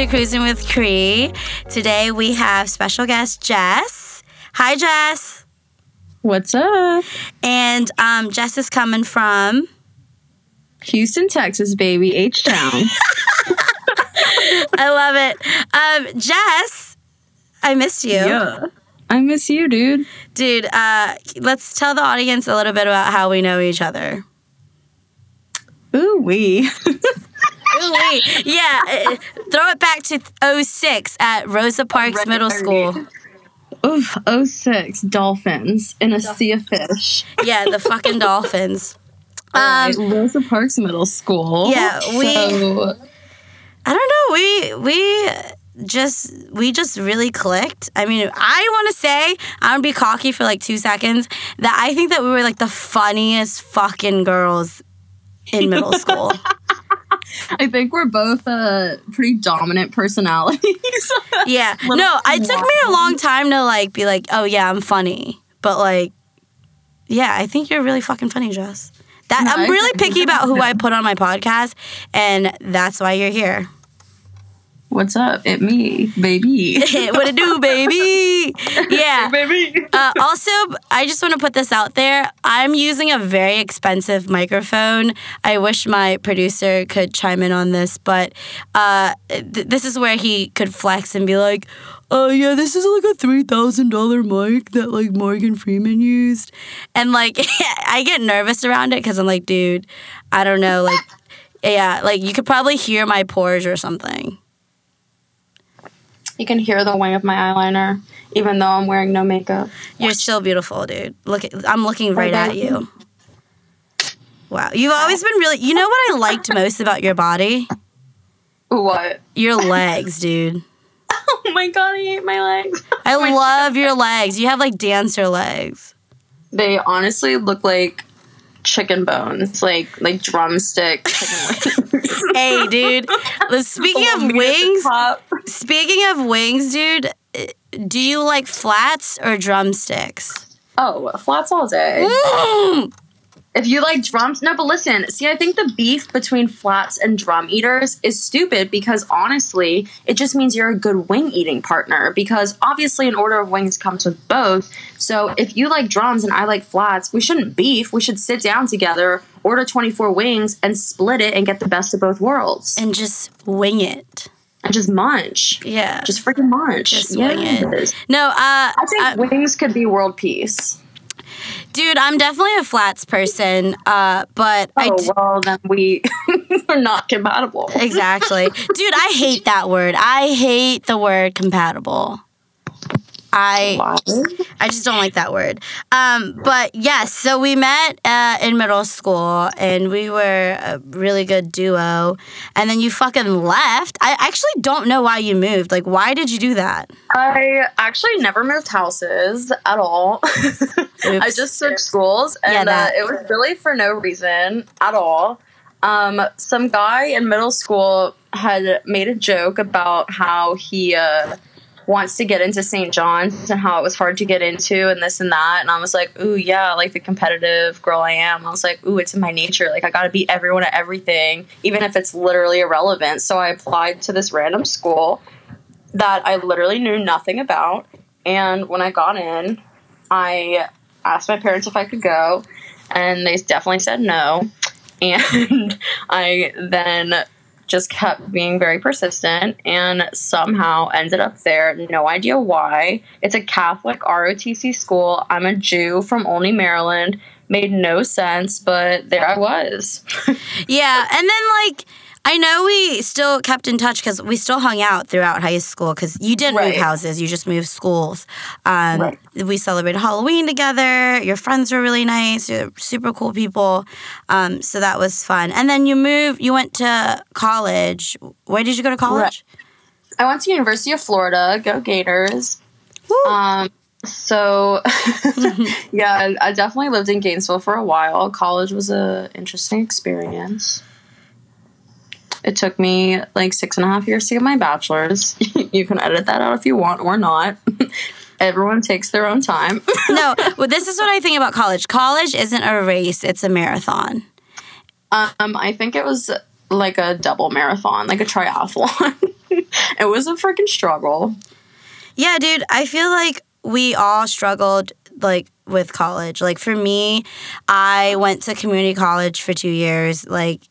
to Cruising with Cree. Today we have special guest Jess. Hi, Jess. What's up? And um, Jess is coming from Houston, Texas, baby, H Town. I love it. Um, Jess, I missed you. yeah. I miss you, dude. Dude, uh, let's tell the audience a little bit about how we know each other. Ooh, wee. Ooh, wait. Yeah, uh, throw it back to 06 at Rosa Parks Red Middle 30. School. Oof, 06, dolphins in a sea of fish. Yeah, the fucking Dolphins. Um, Alright, Rosa Parks Middle School. Yeah, we- So, I don't know. We we just we just really clicked. I mean, I want to say I'm gonna be cocky for like two seconds that I think that we were like the funniest fucking girls in middle school. I think we're both uh, pretty dominant personalities. Yeah. No, it took me a long time to like be like, oh yeah, I'm funny, but like, yeah, I think you're really fucking funny, Jess. That No, I'm really picky about who I put on my podcast, and that's why you're here. What's up? It me, baby. what it do, baby? Yeah. baby. Uh, also, I just want to put this out there. I'm using a very expensive microphone. I wish my producer could chime in on this, but uh, th- this is where he could flex and be like, "Oh yeah, this is like a three thousand dollar mic that like Morgan Freeman used," and like I get nervous around it because I'm like, dude, I don't know, like. Yeah, like you could probably hear my pores or something. You can hear the wing of my eyeliner, even though I'm wearing no makeup. You're still beautiful, dude. Look, at, I'm looking right at you. Wow, you've always been really. You know what I liked most about your body? What? Your legs, dude. Oh my god, I hate my legs. I love your legs. You have like dancer legs. They honestly look like chicken bones, like like drumstick. Hey, dude. Speaking of Meat at the wings, speaking of wings, dude. Do you like flats or drumsticks? Oh, flats all day. Mm. If you like drums, no, but listen, see, I think the beef between flats and drum eaters is stupid because honestly, it just means you're a good wing eating partner. Because obviously, an order of wings comes with both. So if you like drums and I like flats, we shouldn't beef. We should sit down together, order 24 wings, and split it and get the best of both worlds. And just wing it. And just munch. Yeah. Just freaking munch. Just wing it. No, uh, I think uh, wings could be world peace. Dude, I'm definitely a flats person. Uh, but I Oh, d- well, then we are not compatible. Exactly. Dude, I hate that word. I hate the word compatible. I? I just don't like that word. Um, but yes, so we met uh, in middle school and we were a really good duo. And then you fucking left. I actually don't know why you moved. Like, why did you do that? I actually never moved houses at all. I just switched schools, and Yeah, uh, it was really for no reason at all. Um, some guy in middle school had made a joke about how he uh, wants to get into St. John's and how it was hard to get into, and this and that. And I was like, "Ooh, yeah, like the competitive girl I am." I was like, "Ooh, it's in my nature. Like I got to beat everyone at everything, even if it's literally irrelevant." So I applied to this random school that I literally knew nothing about. And when I got in, I asked my parents if I could go, and they definitely said no. And I then just kept being very persistent and somehow ended up there. No idea why. It's a Catholic ROTC school. I'm a Jew from Olney, Maryland. Made no sense, but there I was. Yeah, and then like I know we still kept in touch because we still hung out throughout high school because you didn't move houses, you just moved schools. Um, Right. We celebrated Halloween together. Your friends were really nice. You're super cool people. Um, so that was fun. And then you moved. You went to college. Where did you go to college? I went to University of Florida. Go Gators. Um, so yeah, I definitely lived in Gainesville for a while. College was an interesting experience. It took me like six and a half years to get my bachelor's. you can edit that out if you want or not. Everyone takes their own time. no, well, this is what I think about college. College isn't a race; it's a marathon. um, I think it was like a double marathon, like a triathlon. it was a freaking struggle. Yeah, dude, I feel like we all struggled like with college. Like for me, I went to community college for 2 years. Like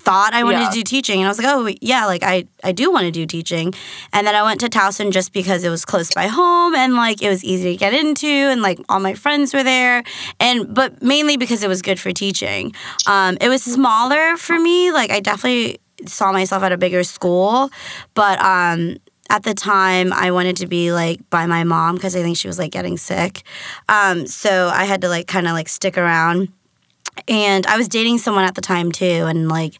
thought I wanted Yeah. to do teaching and I was like, "Oh, yeah, like I I do want to do teaching." And then I went to Towson just because it was close by home and like it was easy to get into and like all my friends were there and but mainly because it was good for teaching. Um it was smaller for me. Like I definitely saw myself at a bigger school, but um at the time I wanted to be like by my mom because I think she was like getting sick. Um so I had to like kind of like stick around and I was dating someone at the time too, and like,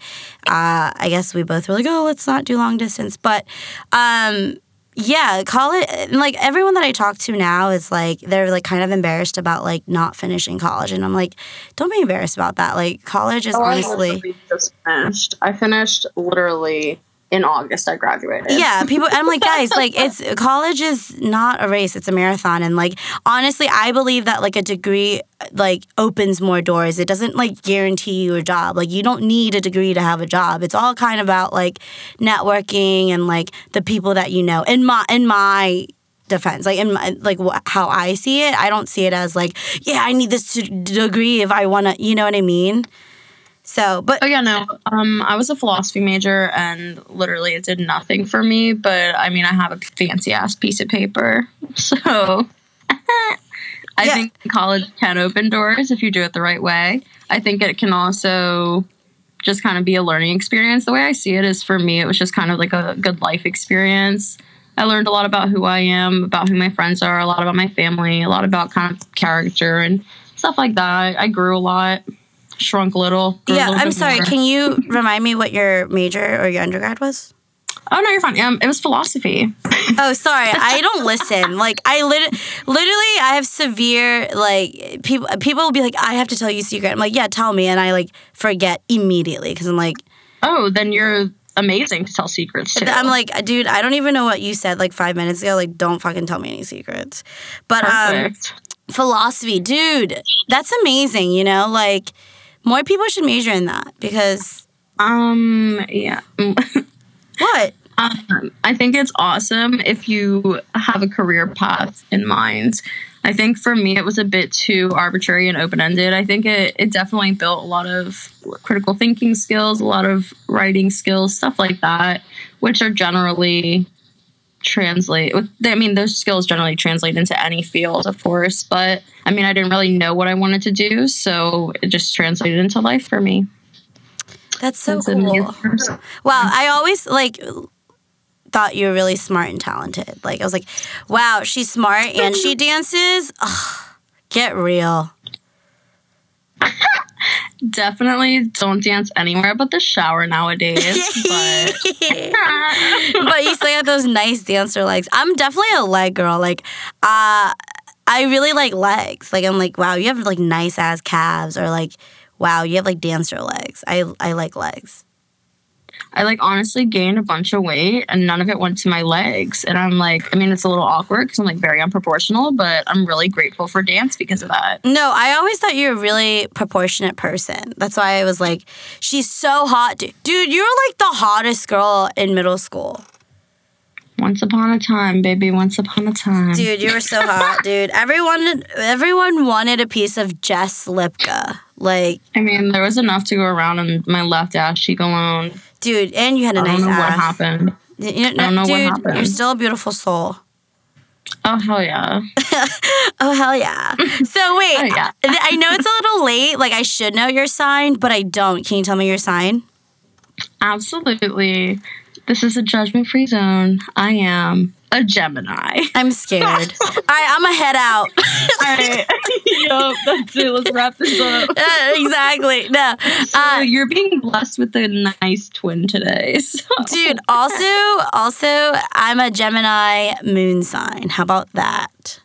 uh, I guess we both were like, oh, let's not do long distance. But, um, yeah, college. Like everyone that I talk to now is like they're like kind of embarrassed about like not finishing college, and I'm like, don't be embarrassed about that. Like college is Oh, honestly. literally just finished. I finished literally in August. I graduated. Yeah, people. I'm like, guys, like, it's college is not a race; it's a marathon. And like, honestly, I believe that like a degree like opens more doors. It doesn't like guarantee you a job. Like, you don't need a degree to have a job. It's all kind of about like networking and like the people that you know. In my in my defense like in my, like wh- how i see it i don't see it as like yeah i need this degree if i want to you know what i mean so but Oh yeah, no. Um, I was a philosophy major, and literally it did nothing for me. But I mean, I have a fancy ass piece of paper, so I Yeah. think college can open doors if you do it the right way. I think it can also just kind of be a learning experience. The way I see it is, for me, it was just kind of like a good life experience. I learned a lot about who I am, about who my friends are, a lot about my family, a lot about kind of character and stuff like that. I, I grew a lot, shrunk a little. grew a yeah little i'm sorry more. can you remind me what your major or your undergrad was Oh no, you're fine. Um, it was philosophy. Oh, sorry. I don't listen. Like I lit- literally I have severe like people people will be like I have to tell you a secret. I'm like, "Yeah, tell me." And I like forget immediately cuz I'm like Oh, then you're amazing to tell secrets. I'm like, "Dude, I don't even know what you said like 5 minutes ago. Like don't fucking tell me any secrets." But um philosophy, dude, that's amazing, you know? Like more people should major in that because Um, yeah. what? Um, I think it's awesome if you have a career path in mind. I think for me, it was a bit too arbitrary and open ended. I think it, it definitely built a lot of critical thinking skills, a lot of writing skills, stuff like that, which are generally translate. I mean, those skills generally translate into any field, of course. But I mean, I didn't really know what I wanted to do, so it just translated into life for me. That's so amazing. cool. Wow, I always like thought you were really smart and talented. Like I was like, wow, she's smart and she dances. Ugh, get real. Definitely don't dance anywhere but the shower nowadays. but but you still have those nice dancer legs. I'm definitely a leg girl. Like, uh, I really like legs. Like, I'm like, wow, you have like nice ass calves, or like, wow, you have like dancer legs. I I like legs. I like honestly gained a bunch of weight and none of it went to my legs. And I'm like, I mean, it's a little awkward because I'm like very unproportional, but I'm really grateful for dance because of that. No, I always thought you were a really proportionate person. That's why I was like, she's so hot, dude. You were like the hottest girl in middle school. Once upon a time, baby. Once upon a time. Dude, you were so hot, dude. Everyone, everyone wanted a piece of Jess Lipka. Like, I mean, there was enough to go around in my left ass cheek alone. dude, and you had a I nice I don't know ass. what happened. You know, I don't know what dude, happened. you're still a beautiful soul. Oh, hell yeah. Oh hell yeah! So wait, Oh, yeah. I know it's a little late. Like I should know your sign, but I don't. Can you tell me your sign? Absolutely. This is a judgment free zone. I am a Gemini. I'm scared. All right, I'm gonna head out. All right. yup, that's it. Let's wrap this up. Uh, exactly. No, So uh, you're being blessed with a nice twin today. So. dude. Also, also, I'm a Gemini moon sign. How about that?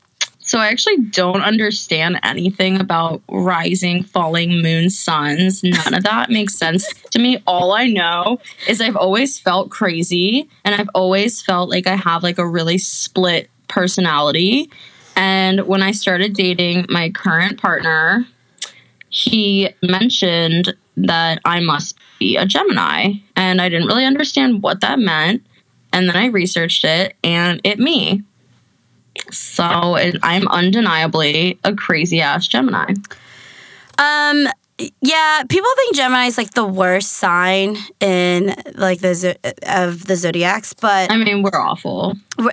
So I actually don't understand anything about rising, falling moon, suns. None of that makes sense to me. All I know is I've always felt crazy and I've always felt like I have like a really split personality. And when I started dating my current partner, he mentioned that I must be a Gemini. And I didn't really understand what that meant. and then I researched it, and it me. So it, I'm undeniably a crazy ass Gemini. Um. Yeah, people think Gemini is like the worst sign in like the zo- of the zodiacs, but I mean, we're awful. We're-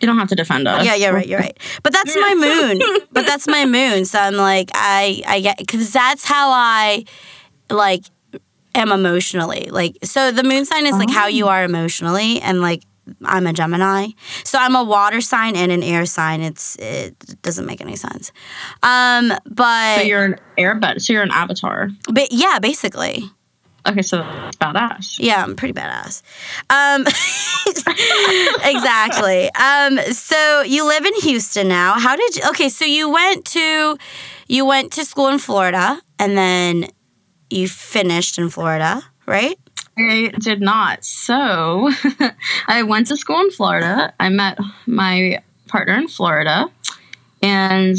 you don't have to defend us. yeah, you're right, you're right. But that's my moon. but that's my moon, so I'm like I I get because that's how I like am emotionally. Like so, the moon sign is like how you are emotionally, and like I'm a Gemini, so I'm a water sign and an air sign. It's it doesn't make any sense. Um, but So you're an airbud. So you're an avatar. but yeah, basically. Okay, so that's badass. Yeah, I'm pretty badass. Um, exactly. Um, so you live in Houston now. How did you? Okay, so you went to you went to school in Florida, and then you finished in Florida, right? I did not. So I went to school in Florida. I met my partner in Florida, and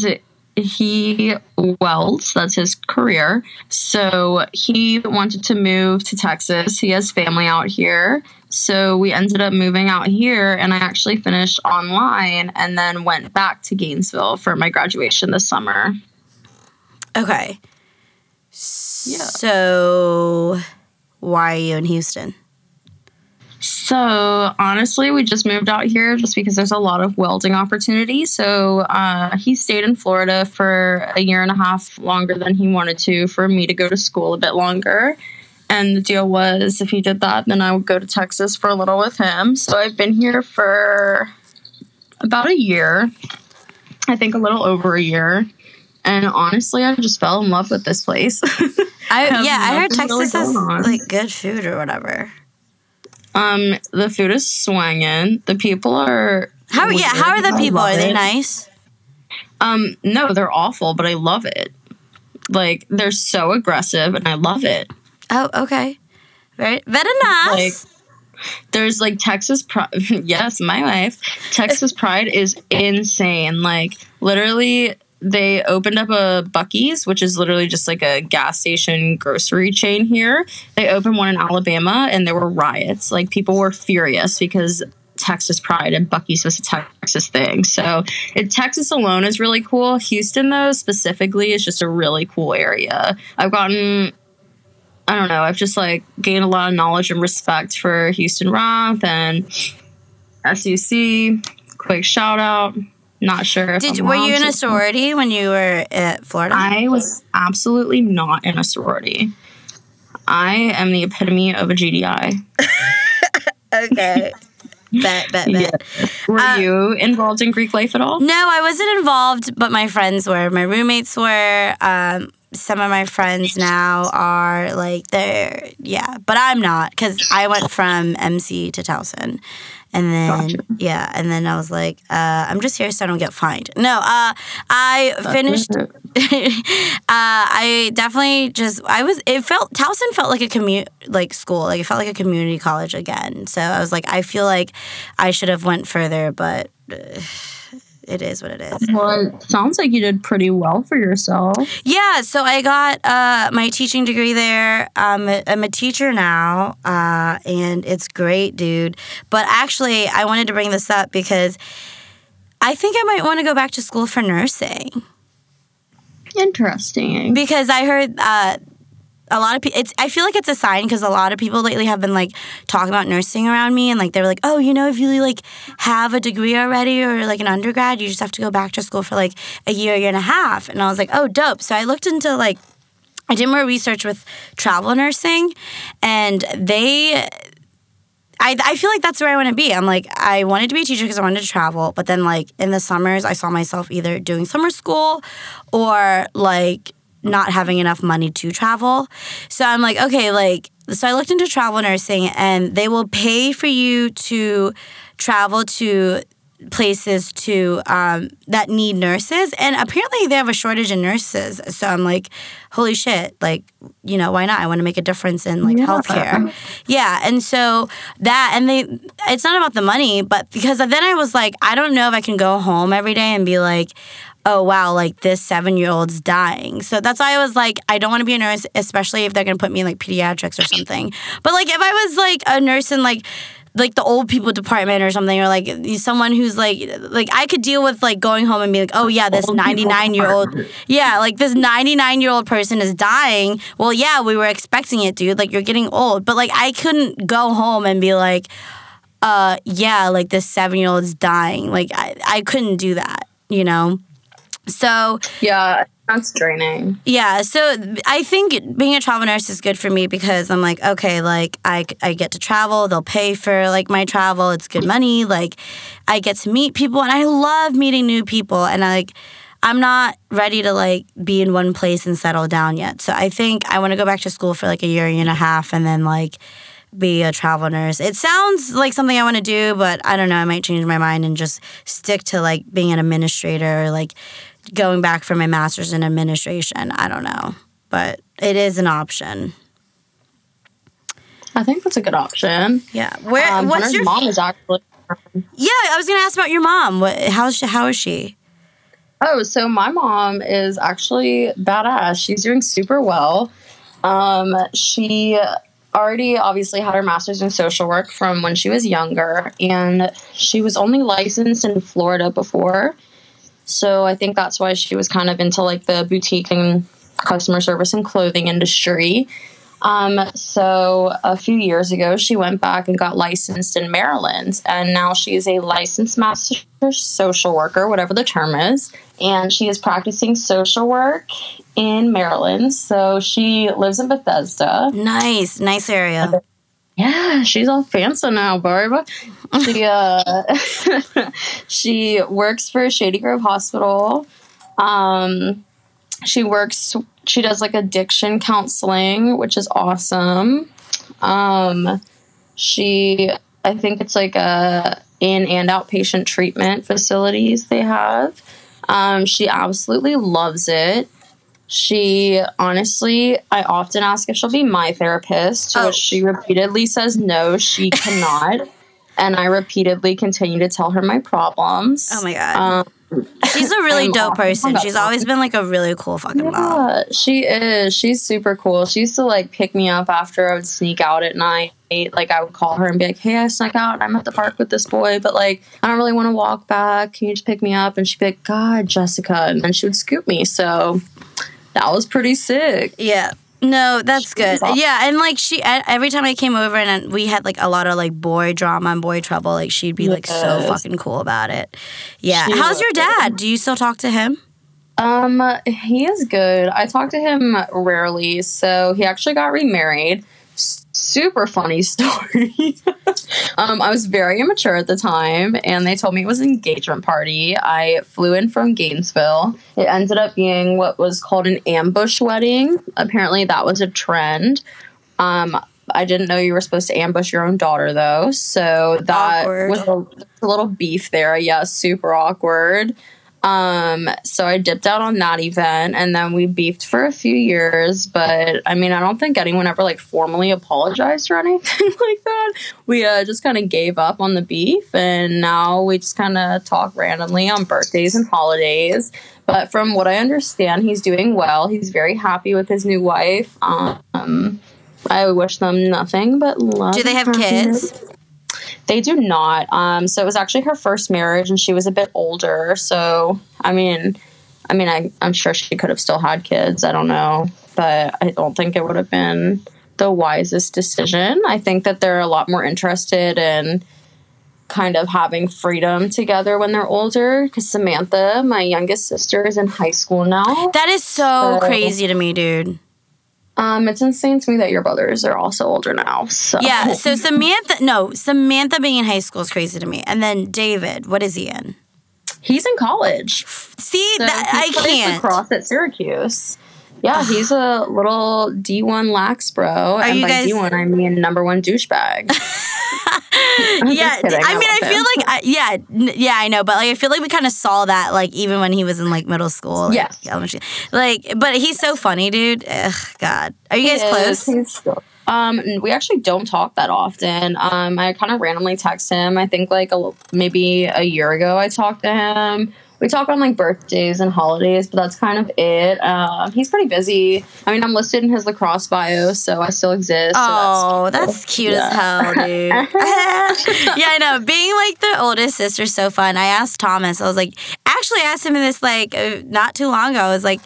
he welds. That's his career. So he wanted to move to Texas. He has family out here. So we ended up moving out here, and I actually finished online and then went back to Gainesville for my graduation this summer. Okay. Yeah. So why are you in Houston? So honestly, we just moved out here just because there's a lot of welding opportunities. So uh, he stayed in Florida for a year and a half longer than he wanted to for me to go to school a bit longer. And the deal was if he did that, then I would go to Texas for a little with him. So I've been here for about a year, I think a little over a year. And honestly, I just fell in love with this place. I Have yeah, I heard really Texas has on. like good food or whatever. um, the food is swinging. The people are How yeah, how are the I people? Are they it. nice? Um, no, they're awful, but I love it. Like they're so aggressive, and I love it. Oh, okay. Very very nice. There's like Texas Pride. yes, my life. Texas Pride is insane. Like literally, they opened up a Buc-ee's, which is literally just like a gas station grocery chain here. They opened one in Alabama, and there were riots. Like people were furious because. Texas Pride and Buc-ee's was a Texas thing. So, it, Texas alone is really cool. Houston, though, specifically, is just a really cool area. I've gotten I don't know. I've just like gained a lot of knowledge and respect for Houston Roth and SUC. Quick shout out. Not sure. If Did were you in a sorority when you were at Florida? I was absolutely not in a sorority. I am the epitome of a GDI. okay. bet, bet, bet. Yeah. Were Uh, you involved in Greek life at all? No, I wasn't involved, but my friends were. My roommates were. Um, some of my friends now are like they're yeah, but I'm not because I went from MC to Towson, and then Gotcha. yeah, and then I was like, uh, I'm just here so I don't get fined. No, uh, I finished. uh, I definitely just I was it felt Towson felt like a commute like school like it felt like a community college again. So I was like I feel like I should have went further, but uh, it is what it is. Well, it sounds like you did pretty well for yourself. Yeah, so I got uh, my teaching degree there. Um, I'm a teacher now, uh, and it's great, dude. But actually, I wanted to bring this up because I think I might want to go back to school for nursing Interesting. because I heard uh, a lot of people. It's I feel like it's a sign because a lot of people lately have been like talking about nursing around me, and like they're like, oh, you know, if you like have a degree already or like an undergrad, you just have to go back to school for like a year, year and a half. And I was like, oh, dope. So I looked into like I did more research with travel nursing, and they. I, I feel like that's where I want to be. I'm like, I wanted to be a teacher because I wanted to travel, but then, like, in the summers, I saw myself either doing summer school or, like, not having enough money to travel. So I'm like, okay, like, so I looked into travel nursing, and they will pay for you to travel to places to um, that need nurses and apparently they have a shortage in nurses so i'm like holy shit like you know why not i want to make a difference in like Yeah. healthcare yeah and so that and they it's not about the money but because then i was like i don't know if i can go home every day and be like oh wow like this seven year old's dying so that's why i was like i don't want to be a nurse especially if they're going to put me in like pediatrics or something but like if i was like a nurse in like like the old people department or something, or like someone who's like like I could deal with like going home and be like, oh yeah, this ninety nine year old, yeah, like this ninety nine year old person is dying. Well, yeah, we were expecting it, dude. Like you're getting old, but like I couldn't go home and be like, uh, yeah, like this seven year old is dying. Like I I couldn't do that, you know. So Yeah, that's draining. yeah, so I think being a travel nurse is good for me because I'm like, okay, like I, I get to travel, they'll pay for like my travel, it's good money, like I get to meet people and I love meeting new people and I like I'm not ready to like be in one place and settle down yet. So I think I want to go back to school for like a year, year and a half and then like be a travel nurse. It sounds like something I want to do, but I don't know, I might change my mind and just stick to like being an administrator or like going back for my master's in administration. I don't know, but it is an option. I think that's a good option. Yeah. Where? Um, what's Hunter's your? mom is actually. yeah, I was gonna ask about your mom. What? How's she? How is she? Oh, so my mom is actually badass. She's doing super well. Um, she already obviously had her master's in social work from when she was younger, and she was only licensed in Florida before. So I think that's why she was kind of into like the boutique and customer service and clothing industry. Um, so a few years ago, she went back and got licensed in Maryland, and now she is a licensed master social worker, whatever the term is, and she is practicing social work in Maryland. So she lives in Bethesda. Nice, nice area. Yeah, she's all fancy now, Barb. She uh, she works for Shady Grove Hospital. Um, she works. She does like addiction counseling, which is awesome. Um, she, I think it's like a in and outpatient treatment facilities they have. Um, she absolutely loves it. She honestly, I often ask if she'll be my therapist, Oh. which she repeatedly says no, she cannot. and I repeatedly continue to tell her my problems. Oh my god, Um, she's a really dope person. She's that. always been like a really cool fucking mom. yeah, she is. She's super cool. She used to like pick me up after I would sneak out at night. Like I would call her and be like, "Hey, I snuck out. I'm at the park with this boy, but like I don't really want to walk back. Can you just pick me up?" And she'd be like, "God, Jessica," and then she would scoop me. So that was pretty sick. Yeah. No, that's She good. awesome. Yeah, and like she, every time I came over and we had like a lot of like boy drama and boy trouble, like she'd be like so fucking cool about it. Yeah. She How's your was. dad? Do you still talk to him? Um, he is good. I talk to him rarely. So he actually got remarried. Super funny story. um, I was very immature at the time, and they told me it was an engagement party. I flew in from Gainesville. It ended up being what was called an ambush wedding. Apparently, that was a trend. Um, I didn't know you were supposed to ambush your own daughter, though. So that Awkward. was a, a little beef there. Yeah, super awkward. Um, so I dipped out on that event and then we beefed for a few years, but I mean, I don't think anyone ever like formally apologized or anything like that. We uh, just kind of gave up on the beef and now we just kind of talk randomly on birthdays and holidays. But from what I understand, he's doing well. He's very happy with his new wife. Um, I wish them nothing but love. Do they have kids? They do not. Um, so it was actually her first marriage, and she was a bit older. So I mean, I mean, I, I'm sure she could have still had kids. I don't know, but I don't think it would have been the wisest decision. I think that they're a lot more interested in kind of having freedom together when they're older. Because Samantha, my youngest sister, is in high school now. That is so So- crazy to me, dude. Um, it's insane to me that your brothers are also older now. So Yeah. So Samantha, no, Samantha being in high school is crazy to me. And then David, what is he in? he's in college. See, So that, he I plays can't. lacrosse at Syracuse. Yeah, he's a little D1 lax bro. and you by guys- D1, I mean number one douchebag. Yeah, kidding, I I mean, I love feel him. like, I, yeah, n- yeah, I know, but like, I feel like we kind of saw that, like, even when he was in like middle school, like, Yes. elementary, like, but he's so funny, dude. Ugh, God, are you guys is. close? He's still- Um, we actually don't talk that often. Um, I kind of randomly text him. I think like a, maybe a year ago I talked to him. We talk on like birthdays and holidays, but that's kind of it. Um, he's pretty busy. I mean, I'm listed in his lacrosse bio, so I still exist. so Oh, that's that's, cute Yeah. as hell, dude. yeah, I know. Being like the oldest sister's so fun. I asked Thomas, I was like, actually I asked him this like uh, not too long ago. I was like,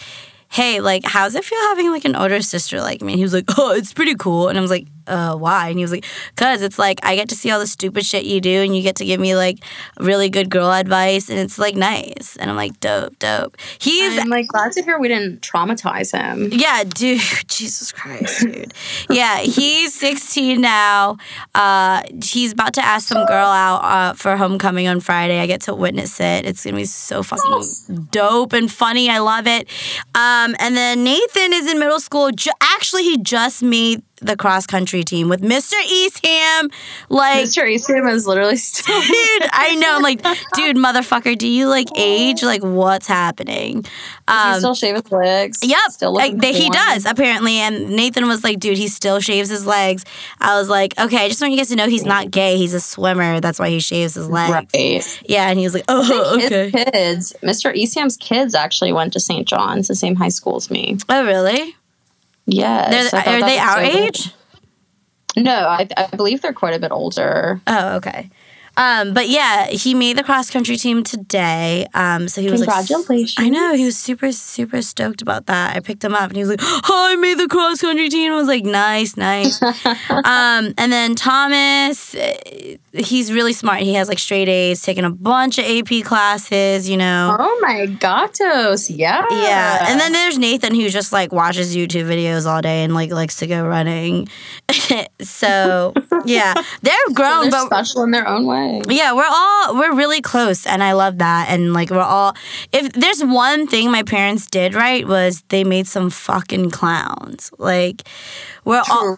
hey, like, how's it feel having like an older sister like me? And he was like, oh, it's pretty cool. And I was like, uh, why? And he was like, cause it's like I get to see all the stupid shit you do, and you get to give me like really good girl advice, and it's like nice. And I'm like, dope, dope. He's I'm like glad to hear we didn't traumatize him. yeah, dude. Jesus Christ, dude. Yeah, he's 16 now. Uh, he's about to ask some girl out uh, for homecoming on Friday. I get to witness it. It's gonna be so fucking dope and funny. I love it. Um, and then Nathan is in middle school. Ju- actually, he just made the cross country team with Mr. Eastham. Like, Mr. Eastham is literally still. dude, I know. I'm like, dude, motherfucker, do you like age? Like, what's happening? Does he um, still shave his legs? Yep, Still like, they, he does apparently. And Nathan was like, "Dude, he still shaves his legs." I was like, "Okay, I just want you guys to know he's not gay. He's a swimmer. That's why he shaves his legs." Right. Yeah, and he was like, "Oh, His okay." kids, Mr. Eastham's kids actually went to St. John's, the same high school as me. Oh, really? Yes. They're, are they our age? No, I, I believe they're quite a bit older. Oh, okay. Um, but yeah, he made the cross country team today. Um, so he was like, Congratulations. I know he was super super stoked about that. I picked him up and he was like, "Oh, I made the cross country team." I was like, "Nice, nice." um, and then Thomas, eh, he's really smart. He has like straight A's, taking a bunch of AP classes. You know. Oh my gatos. Yeah. Yeah, and then there's Nathan who just like watches YouTube videos all day and like likes to go running. so yeah, they're grown, they're but special in their own way. yeah, we're all we're really close, and I love that. And like we're all, if there's one thing my parents did right was they made some fucking clowns. Like we're all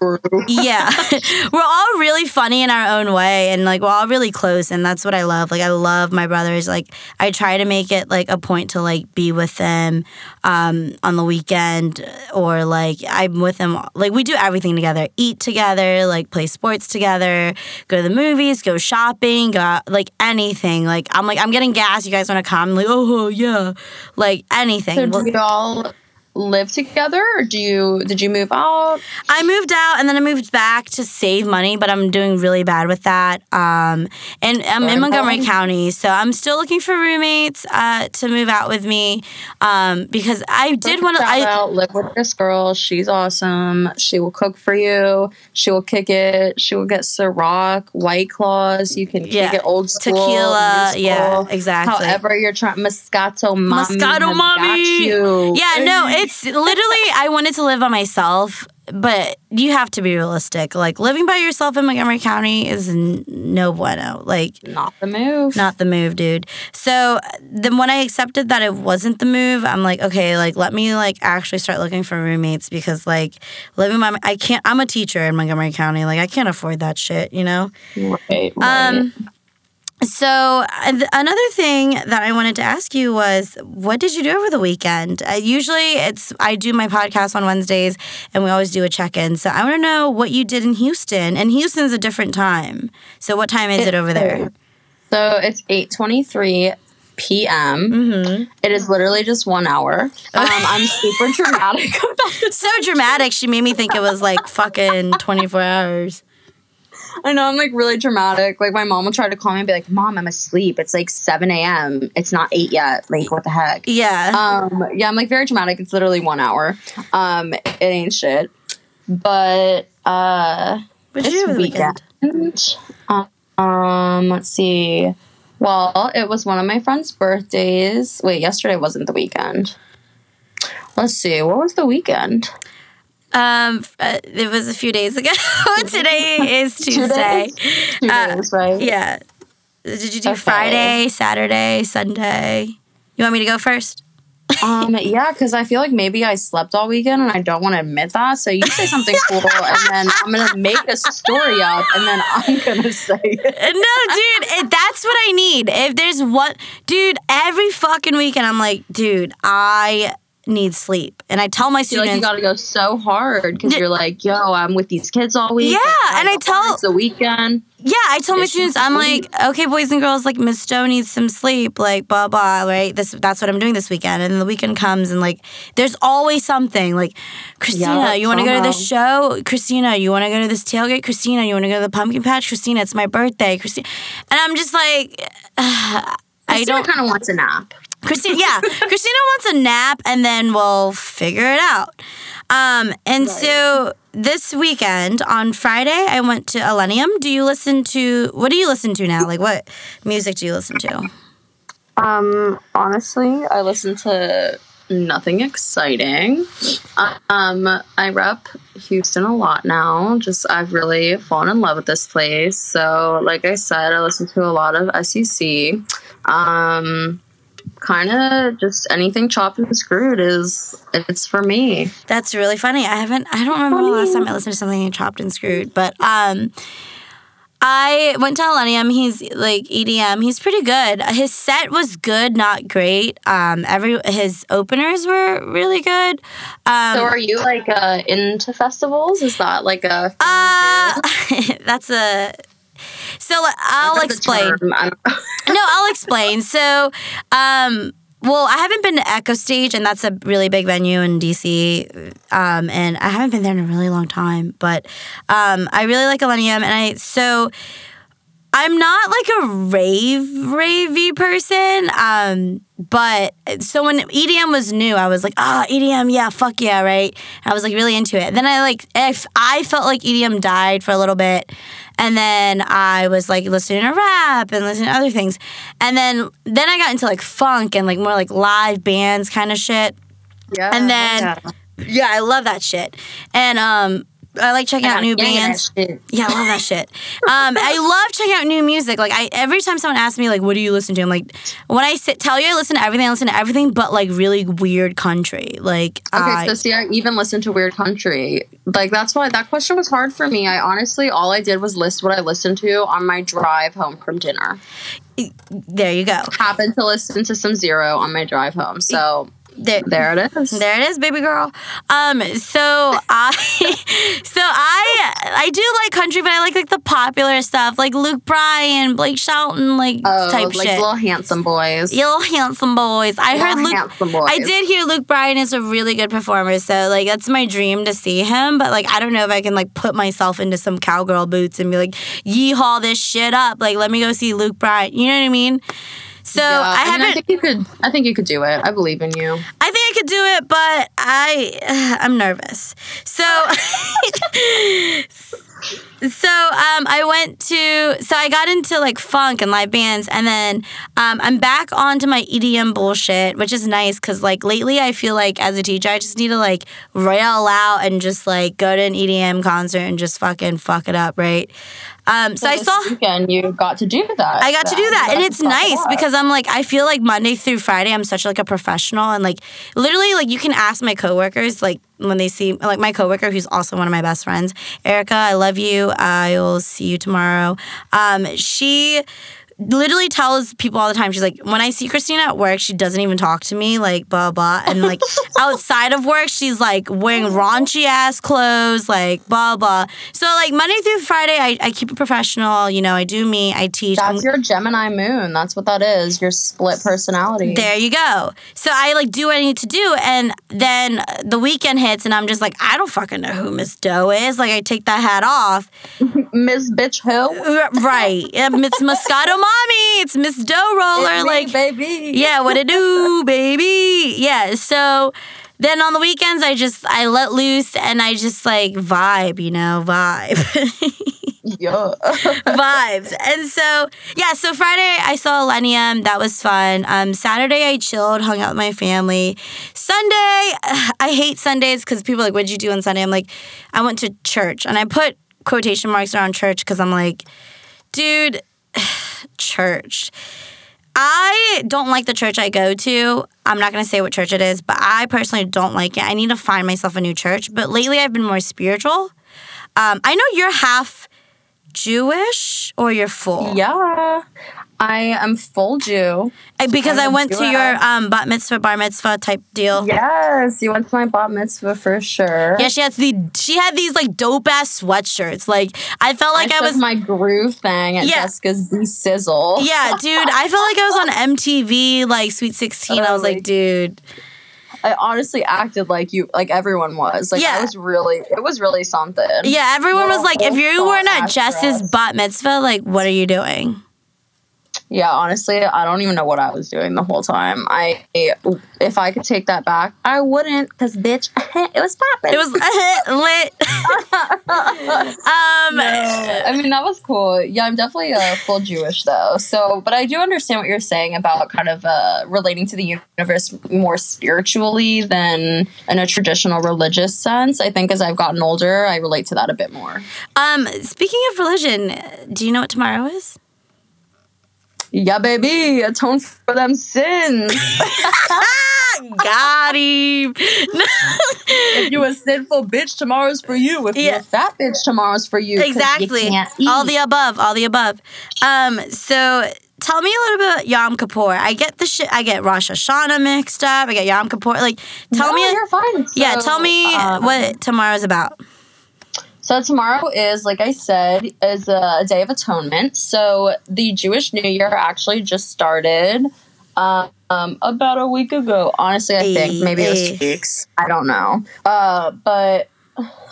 yeah, we're all really funny in our own way, and like we're all really close, and that's what I love. Like I love my brothers. Like I try to make it like a point to like be with them um, on the weekend, or like I'm with them. Like we do everything together, eat together, like play sports together, go to the movies, go shopping, go out, like anything. Like I'm like I'm getting gas. You guys want to come? like oh yeah, like anything. So do you all live together or do you did you move out? I moved out and then I moved back to save money, but I'm doing really bad with that. Um, and I'm in Montgomery Paul. County, so I'm still looking for roommates uh, to move out with me um, because I did want to. I out, live with this girl. She's awesome. She will cook for you. She will kick it. She will get Ciroc, White Claws. You can Yeah. kick it old school, Tequila, new yeah, exactly. However, you're trying Moscato Mommy. Moscato Mommy. Yeah, no, it's literally I wanted to live by myself, but you have to be realistic. Like living by yourself in Montgomery County is n- no bueno. Like not the move. not the move, dude. So then when I accepted that it wasn't the move, I'm like, okay, like let me like actually start looking for roommates because like living by my, I can't. I'm a teacher in Montgomery County. Like I can't afford that shit, you know. right, right. Um, so uh, another thing that I wanted to ask you was, what did you do over the weekend? Uh, usually, it's I do my podcast on Wednesdays, and we always do a check-in. So I want to know what you did in Houston. And Houston's a different time. So what time is it, over there? So it's eight twenty three p.m. Mm-hmm. It is literally just one hour. Um, I'm super dramatic about this. So dramatic. She made me think it was like fucking 24 hours. I know I'm like really dramatic. Like my mom will try to call me and be like, "Mom, I'm asleep. It's like seven a.m. It's not eight yet. Like what the heck?" Yeah. Um, yeah, I'm like very dramatic. It's literally one hour. Um, it ain't shit. But uh, what did you this do the weekend? weekend, um, let's see. Well, it was one of my friend's birthdays. Wait, yesterday wasn't the weekend. Let's see. What was the weekend? Um, uh, it was a few days ago. Today is Two Tuesday. days? Two Uh, days, right? Yeah. Did you do Okay. Friday, Saturday, Sunday? You want me to go first? Um, yeah, because I feel like maybe I slept all weekend and I don't want to admit that. So you say something cool, and then I'm gonna make a story up, and then I'm gonna say it. No, dude, it, that's what I need. If there's one, dude, every fucking weekend, I'm like, dude, I need sleep. And I tell my feel like you got to go so hard because you're like, yo, I'm with these kids all week. Yeah, and I oh, tell- hard, it's the weekend. yeah, I tell my students, I'm sleep. like, okay, boys and girls, like Miss Joe needs some sleep, like blah blah, right? This that's what I'm doing this weekend, and then the weekend comes, and like, there's always something. Like, Christina, Yeah, you want to go to this show? Christina, you want to go to this tailgate? Christina, you want to go to the pumpkin patch? Christina, it's my birthday. Christina, and I'm just like, I don't. kind of wants a nap. Christina, yeah, Christina wants a nap, and then we'll figure it out. Um, and so this weekend on Friday, I went to Illenium. Do you listen to what do you listen to now? Like what music do you listen to? Um, honestly, I listen to nothing exciting. Um, I rep Houston a lot now. Just I've really fallen in love with this place. So, like I said, I listen to a lot of SUC. Um, kind of just anything chopped and screwed is it's for me. That's really funny. I haven't. I don't remember the last time I listened to something chopped and screwed, but um. I went to Illenium. He's like EDM. He's pretty good. His set was good, not great. Um, every his openers were really good. Um, So, are you like uh, into festivals? Is that like a? Uh, that's a. So I'll That's explain. term. I don't- No, I'll explain. So, um, well, I haven't been to Echostage, and that's a really big venue in DC. Um, and I haven't been there in a really long time, but um, I really like Illenium, and I so. I'm not like a rave ravey person, um, but so when EDM was new, I was like, ah, EDM, yeah, fuck yeah, right. And I was like really into it. Then I like, if I felt like EDM died for a little bit, and then I was like listening to rap and listening to other things, and then then I got into like funk and like more like live bands kind of shit. yeah, And then yeah. yeah, I love that shit, and um, I like checking out new bands. Yeah, I love that shit. Um, I love checking out new music. Like I, every time someone asks me like, "What do you listen to?" I'm like, when I sit, tell you I listen to everything. I listen to everything, but like really weird country. Like, Okay, I, so see, I even listen to Weird Country. Like that's why that question was hard for me. I honestly, all I did was list what I listened to on my drive home from dinner. there you go. Happened to listen to some Zero on my drive home, so There, there it is. There it is, baby girl. Um, so I, so I, I do like country, but I like like the popular stuff, like Luke Bryan, Blake Shelton, like Oh, type like shit. little handsome boys. Little handsome boys. I Little heard Luke. handsome boys. I did hear Luke Bryan is a really good performer, so like that's my dream to see him. But like I don't know if I can like put myself into some cowgirl boots and be like, yeehaw this shit up. Like let me go see Luke Bryan. You know what I mean? So Yeah, I haven't. I think you could. I think you could do it. I believe in you. I think I could do it, but I I'm nervous. So so um I went to so I got into like funk and live bands and then um I'm back onto my EDM bullshit, which is nice cuz like lately I feel like as a teacher I just need to like rail out and just like go to an EDM concert and just fucking fuck it up, right? Um so, I this saw weekend you got to do that. I got to do that, You and it's it nice because I'm like I feel like Monday through Friday I'm such like a professional, and like literally like you can ask my coworkers like when they see like my coworker who's also one of my best friends, Erica. I love you. I will see you tomorrow. Um, she literally tells people all the time she's like when i see christina at work she doesn't even talk to me like blah blah and like outside of work she's like wearing oh raunchy ass clothes like blah blah so like monday through friday i, I keep it professional you know i do me i teach I'm- That's your Gemini moon. That's what that is. Your split personality. there you go. So I like do what I need to do, and then the weekend hits, and I'm just like, I don't fucking know who Miss Doe is. Like I take that hat off. Miss Bitch Who? Right, it's Moscato Mommy. It's Miss Dough Roller. Like baby. yeah, what it do, baby? Yeah. So then on the weekends, I just I let loose and I just like vibe, you know, vibe. Yeah. vibes. And so, yeah, so Friday I saw Illenium. That was fun. Um, Saturday I chilled, hung out with my family. Sunday, I hate Sundays because people are like, what'd you do on Sunday? I'm like, I went to church. And I put quotation marks around church because I'm like, dude, church. I don't like the church I go to. I'm not going to say what church it is, but I personally don't like it. I need to find myself a new church. But lately I've been more spiritual. Um, I know you're half Jewish or you're full? Yeah. I am full Jew. Uh, Because I a went to your um, bat mitzvah, bar mitzvah type deal. Yes, you went to my bat mitzvah for sure. Yeah, she had the she had these like dope ass sweatshirts. Like I felt like I, took was my groove thing at Yeah. Jessica's B Sizzle. Yeah, dude, I felt like I was on MTV like Sweet 16. I was like, dude. I honestly acted like you, like everyone was. Like Yeah. I was really, it was really something. Yeah, everyone was like, if you weren't at Jess's bat mitzvah, like, what are you doing? Yeah, honestly, I don't even know what I was doing the whole time. I, if I could take that back, I wouldn't, because bitch, it was popping. It was lit. um, I mean, that was cool. Yeah, I'm definitely uh, full Jewish though. So, but I do understand what you're saying about kind of uh, relating to the universe more spiritually than in a traditional religious sense. I think as I've gotten older, I relate to that a bit more. um, speaking of religion, do you know what tomorrow is? Yeah, baby, atone for them sins. Got him. if you a sinful bitch, tomorrow's for you. If Yeah. you're a fat bitch, tomorrow's for you exactly. can't All the above. All the above. Um, so tell me a little bit about Yom Kippur. I get the shit. I get Rosh Hashanah mixed up. I get Yom Kippur. Like, tell No, me. you're fine. yeah, tell me um, what tomorrow's about. So tomorrow is, like I said, is a, a day of atonement. So the Jewish New Year actually just started um, about a week ago. Honestly, I think maybe it was two weeks. I don't know, uh, but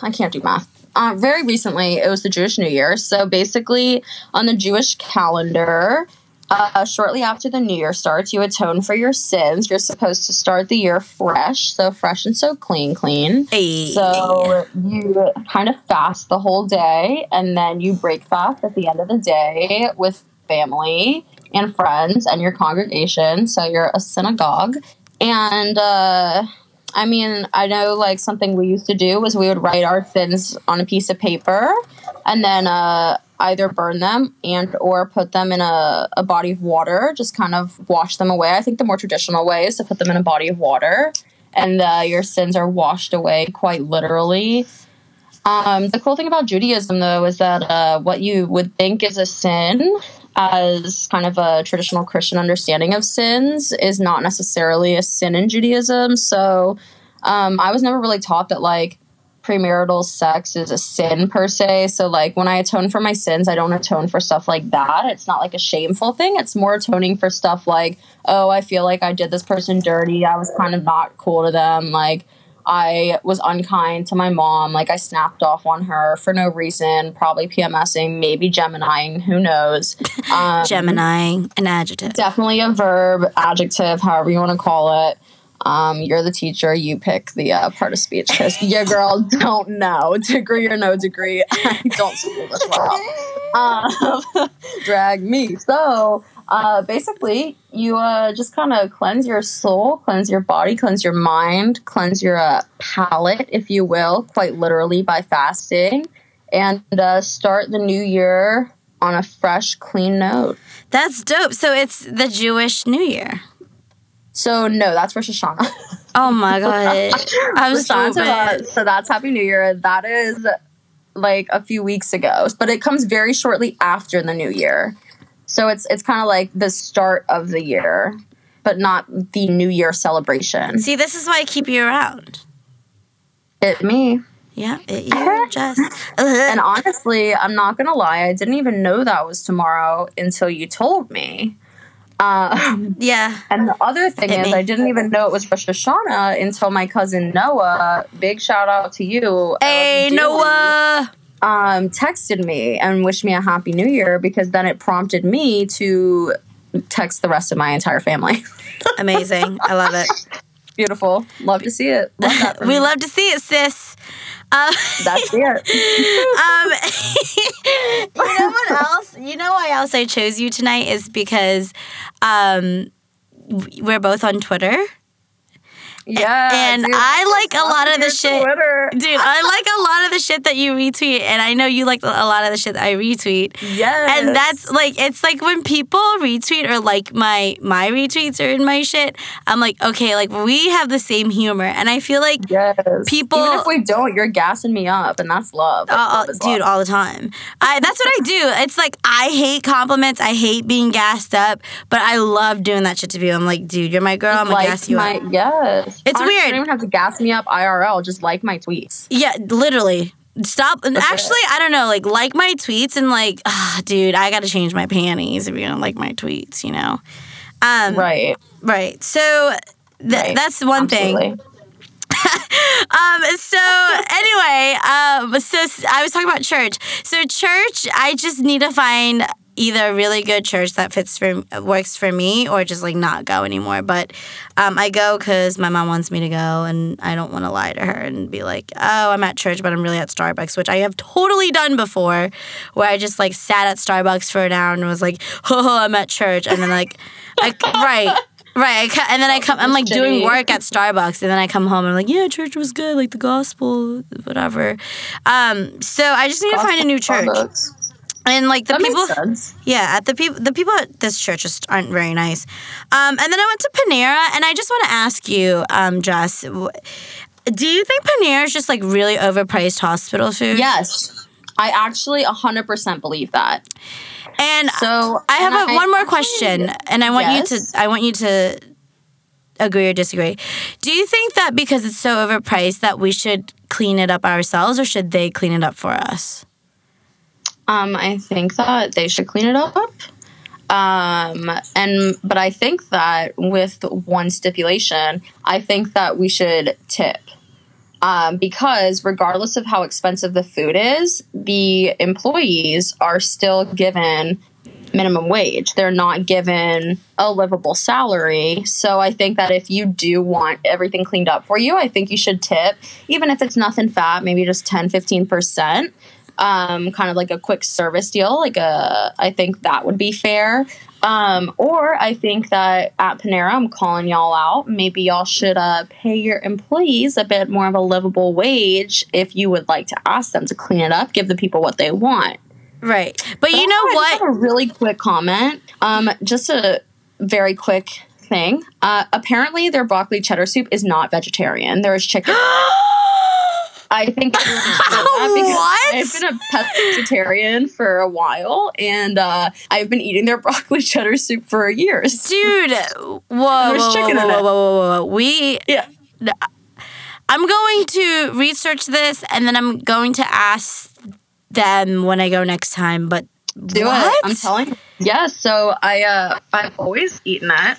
I can't do math. Uh, very recently, it was the Jewish New Year. So basically, on the Jewish calendar, uh, shortly after the New Year starts, you atone for your sins. You're supposed to start the year fresh, so fresh and so clean, clean. Hey. So you kind of fast the whole day, and then you break fast at the end of the day with family and friends and your congregation. So you're a synagogue. And uh, I mean, I know like something we used to do was we would write our sins on a piece of paper and then uh, either burn them and or put them in a, a body of water, just kind of wash them away. I think the more traditional way is to put them in a body of water and uh, your sins are washed away quite literally. Um, the cool thing about Judaism, though, is that uh, what you would think is a sin, as kind of a traditional Christian understanding of sins, is not necessarily a sin in Judaism. So um, I was never really taught that, like, premarital sex is a sin per se. So, like, when I atone for my sins, I don't atone for stuff like that. It's not like a shameful thing. It's more atoning for stuff like, oh, I feel like I did this person dirty. I was kind of not cool to them. Like, I was unkind to my mom. Like, I snapped off on her for no reason, probably PMSing, maybe Geminiing, who knows. Um, Gemini, an adjective. definitely a verb, adjective, however you want to call it. Um, you're the teacher. You pick the uh, part of speech because your girl don't know degree or no degree. I don't school this well. Um, drag me. So uh, basically, you uh, just kind of cleanse your soul, cleanse your body, cleanse your mind, cleanse your uh, palate, if you will, quite literally by fasting, and uh, start the new year on a fresh, clean note. That's dope. So it's the Jewish New Year. So no, that's Rosh Hashanah. Oh my god. I'm Hashanah, stupid. so that's Happy New Year. That is like a few weeks ago, but it comes very shortly after the New Year. So it's it's kind of like the start of the year, but not the New Year celebration. See, this is why I keep you around. It me. Yeah, it, you just. And honestly, I'm not gonna lie, I didn't even know that was tomorrow until you told me. Um, yeah. And the other thing Hit is, me. I didn't even know it was Rosh Hashanah until my cousin Noah. Big shout out to you. Hey, LFD, Noah. Um, texted me and wished me a happy new year because then it prompted me to text the rest of my entire family. Amazing. I love it. Beautiful. Love to see it. Love We me. love to see it, sis. Um, That's it. um, you know what else? You know why else I chose you tonight is because um, we're both on Twitter. Yeah, and dude, I like a lot of the shit. Twitter. Dude, I like a lot of the shit that you retweet, and I know you like a lot of the shit that I retweet. Yes, And that's like it's like when people retweet or like my my retweets or in my shit, I'm like, okay, like we have the same humor, and I feel like yes. people- Even if we don't, you're gassing me up, and that's love. Like, uh, love dude, love. all the time. I that's what I do. It's like I hate compliments. I hate being gassed up, but I love doing that shit to people. I'm like, dude, you're my girl. I'm gonna like gas you my up. yes. It's Honestly, weird. You don't even have to gas me up IRL. Just like my tweets. Yeah, literally. Stop. Okay. actually, I don't know. Like, like my tweets and like, ah, dude, I got to change my panties if you're gonna like my tweets. You know. Um, Right. Right. So th- Right. that's one thing. Um, so anyway, um, so I was talking about church. So church, I just need to find either a really good church that fits for works for me, or just like not go anymore. But um, I go because my mom wants me to go, and I don't want to lie to her and be like, "Oh, I'm at church, but I'm really at Starbucks," which I have totally done before, where I just like sat at Starbucks for an hour and was like, "Oh, I'm at church," and then like, I, right. Right, I and then I come. I'm like doing work at Starbucks, and then I come home and I'm like, yeah, church was good, like the gospel, whatever. Um, so I just need to find a new church, Starbucks. And like the That people, yeah, at the people, the people at this church just aren't very nice. Um, and then I went to Panera, and I just want to ask you, um, Jess, do you think Panera is just like really overpriced hospital food? Yes, I actually 100% believe that. And So I have a, one more question, and I want you to I want you to agree or disagree. Do you think that because it's so overpriced that we should clean it up ourselves, or should they clean it up for us? Um, I think that they should clean it up. Um, and but I think that with one stipulation, I think that we should tip. Um, because regardless of how expensive the food is, the employees are still given minimum wage. They're not given a livable salary. So I think that if you do want everything cleaned up for you, I think you should tip, even if it's nothing fat, maybe just 10, 15%. Um, kind of like a quick service deal. Like a, I think that would be fair. Um, or I think that at Panera, I'm calling y'all out. Maybe y'all should uh, pay your employees a bit more of a livable wage if you would like to ask them to clean it up, give the people what they want. Right. But you know I what? a really quick comment. Um, just a very quick thing. Uh, apparently, their broccoli cheddar soup is not vegetarian. There is chicken. I think everyone should know that because What? I've been a pescatarian for a while, and uh, I've been eating their broccoli cheddar soup for years. Dude, whoa, whoa, There's whoa, chicken whoa, in whoa, it. whoa, whoa, whoa. We, Yeah. I'm going to research this, and then I'm going to ask them when I go next time. But Do what? it. I'm telling you. Yeah, so I uh I've always eaten that.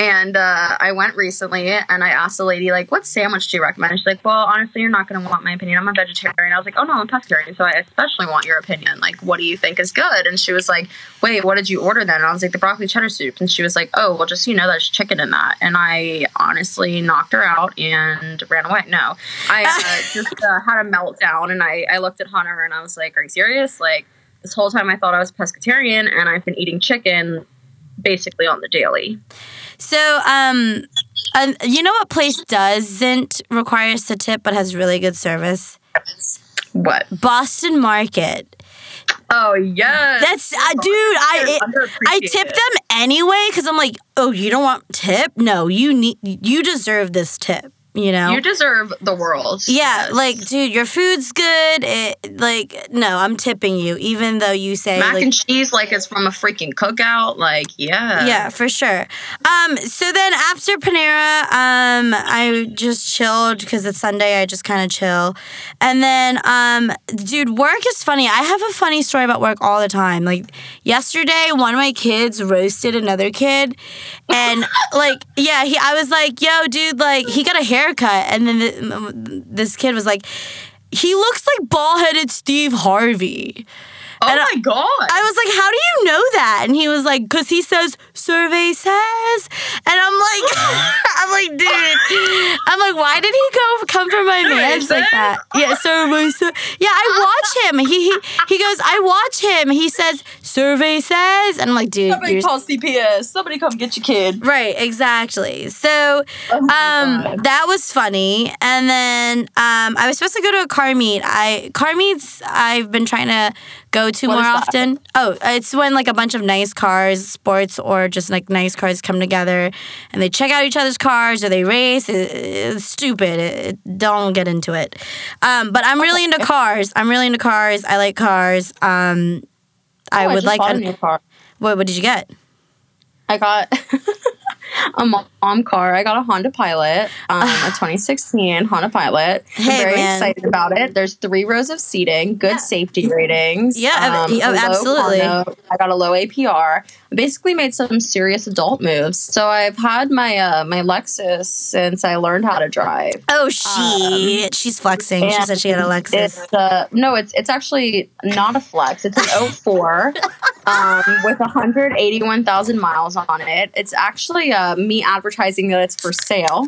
And uh, I went recently and I asked the lady, like, what sandwich do you recommend? She's like, well, honestly, you're not going to want my opinion. I'm a vegetarian. I was like, oh, no, I'm a pescatarian. So I especially want your opinion. Like, what do you think is good? And she was like, wait, what did you order then? And I was like, the broccoli cheddar soup. And she was like, oh, well, just so you know, there's chicken in that. And I honestly knocked her out and ran away. No, I uh, just uh, had a meltdown and I, I looked at Hunter and I was like, are you serious? Like, this whole time I thought I was pescatarian and I've been eating chicken basically on the daily. So, um, um, you know what place doesn't require us to tip but has really good service? What? Boston Market. Oh yes. That's uh, dude. I it, I tip them anyway because I'm like, oh, you don't want tip? No, you need you deserve this tip. You know. You deserve the world. yeah, Yes. like, dude, your food's good. It, like, no, I'm tipping you, even though you say mac like, and cheese, like it's from a freaking cookout. Like yeah. Yeah, for sure. Um, so then after Panera, um, I just chilled because it's Sunday. I just kind of chill, and then, um, dude, work is funny. I have a funny story about work all the time. Like yesterday, one of my kids roasted another kid, and like, yeah, he. I was like, yo, dude, like he got a haircut, and then the, this kid was like. He looks like bald headed Steve Harvey. Oh And my god. I was like, "How do you know that?" And he was like, "Cause he says survey says." And I'm like, I'm like, dude. I'm like, why did he go come for my man's like that? Yeah, survey says. Yeah, I watch him. He, he he goes. I watch him. He says, survey says, and I'm like, dude, Somebody you're call CPS. Somebody come get your kid. Right, exactly. So Oh um, that was funny. And then um, I was supposed to go to a car meet. I car meets I've been trying to go to What more often. Oh, it's when like a bunch of nice cars, sports or just like nice cars come together and they check out each other's cars or they race. It- it's stupid. It, don't get into it. Um, but I'm really into cars. I'm really into cars. I like cars. Um, I Oh, would just like. bought a new car. what, what did you get? I got a mom car. I got a Honda Pilot, um, a 2016 Honda Pilot. Hey, I'm very man. excited about it. There's three rows of seating, good safety ratings. Yeah, um, yeah, absolutely. note. I got a low APR. Basically made some serious adult moves. So I've had my uh, my Lexus since I learned how to drive. Oh shit! She's flexing. She said she had a Lexus. It's uh, no, it's it's actually not a flex. It's an 04 um, with 181,000 miles on it. It's actually uh, me advertising that it's for sale.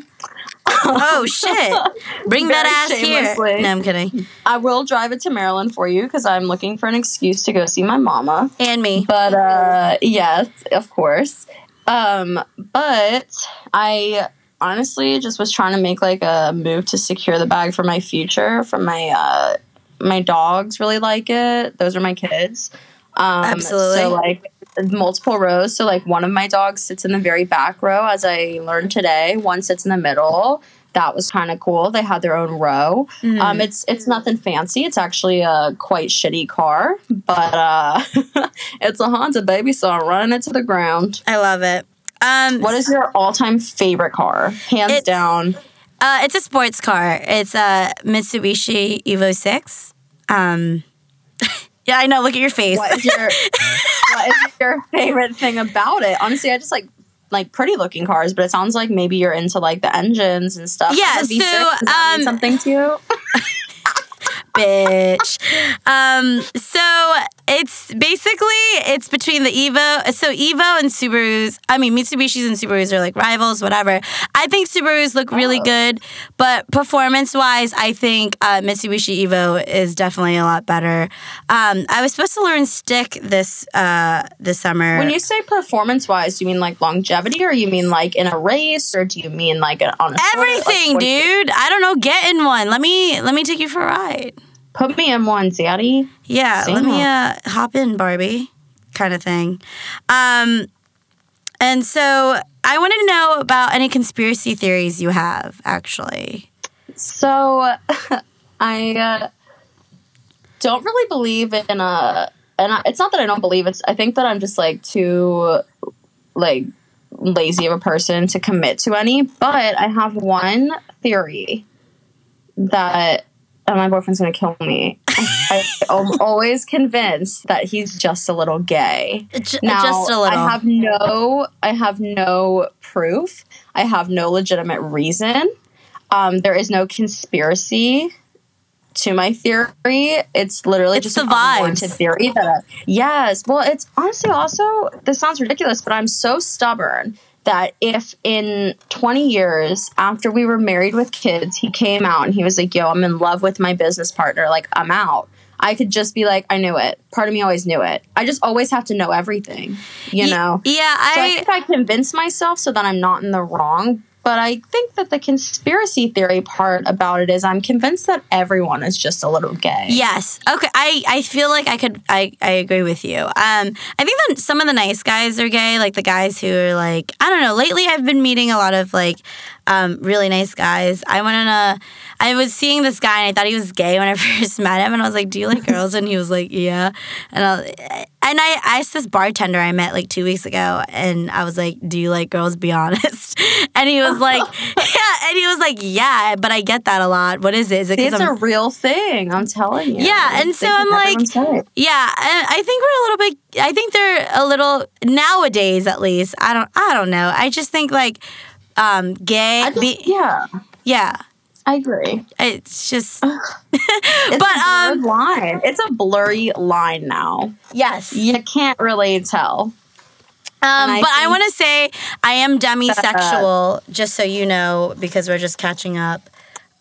Oh shit! Bring that ass here. No, I'm kidding. I will drive it to Maryland for you because I'm looking for an excuse to go see my mama. And me. But uh, yes, of course. Um, but I honestly just was trying to make like a move to secure the bag for my future. For my uh, my dogs really like it. Those are my kids. Um, Absolutely. So like multiple rows. So like one of my dogs sits in the very back row, as I learned today. One sits in the middle. That was kind of cool. They had their own row. Mm. Um, it's it's nothing fancy. It's actually a quite shitty car, but uh, it's a Honda baby, so I'm running it to the ground. I love it. Um, What is your all time favorite car? Hands It's- down. Uh, it's a sports car. It's a Mitsubishi Evo Six. Um, yeah, I know. Look at your face. What is your what is your favorite thing about it? Honestly, I just like like pretty looking cars, but it sounds like maybe you're into like the engines and stuff. Yeah, V6, so, does that mean um, something to you. bitch. Um, so it's basically it's between the Evo. So Evo and Subarus. I mean, Mitsubishis and Subarus are like rivals, whatever. I think Subarus look really Oh. good, but performance wise, I think uh, Mitsubishi Evo is definitely a lot better. Um, I was supposed to learn stick this uh, this summer. When you say performance wise, do you mean like longevity, or you mean like in a race, or do you mean like on a sport? Like, Everything, dude. I don't know. Get in one. Let me let me take you for a ride. Put me in one, Zaddy. Yeah, Same let me uh, hop in, Barbie, kind of thing. Um, and so I wanted to know about any conspiracy theories you have, actually. So I uh, don't really believe in a, and I, it's not that I don't believe it's. I think that I'm just like too, like lazy of a person to commit to any. But I have one theory that. And my boyfriend's gonna kill me. I'm always convinced that he's just a little gay. J- Now, just a little. I have no, I have no proof. I have no legitimate reason. Um, there is no conspiracy to my theory. It's literally It's just the an unwarranted theory. That yes, well, it's honestly also this sounds ridiculous, but I'm so stubborn that if in 20 years after we were married with kids, he came out and he was like, "Yo, I'm in love with my business partner. Like, I'm out." I could just be like, I knew it. Part of me always knew it. I just always have to know everything, you know? yeah, So I I. think I convince myself so that I'm not in the wrong. But I think that the conspiracy theory part about it is I'm convinced that everyone is just a little gay. Yes. Okay. I, I feel like I could I, I agree with you. Um I think that some of the nice guys are gay, like the guys who are like I don't know, lately I've been meeting a lot of like um really nice guys. I went on a I was seeing this guy and I thought he was gay when I first met him and I was like, "Do you like girls?" and he was like, "Yeah." And I and I asked this bartender I met like 2 weeks ago and I was like, "Do you like girls? Be honest." And he was like, "Yeah." And he was like, "Yeah, but I get that a lot. What is it? Is it It's cuz a I'm real thing, I'm telling you. Yeah, and so I'm like-. Yeah, and I think we're a little bit. I think they're a little nowadays, at least. I don't. I don't know. I just think like um gay. Just, be, yeah, yeah, I agree. it's just. It's But, a um, line. It's a blurry line now. yes. You can't really tell. Um, I but I want to say I am demisexual, just so you know, because we're just catching up.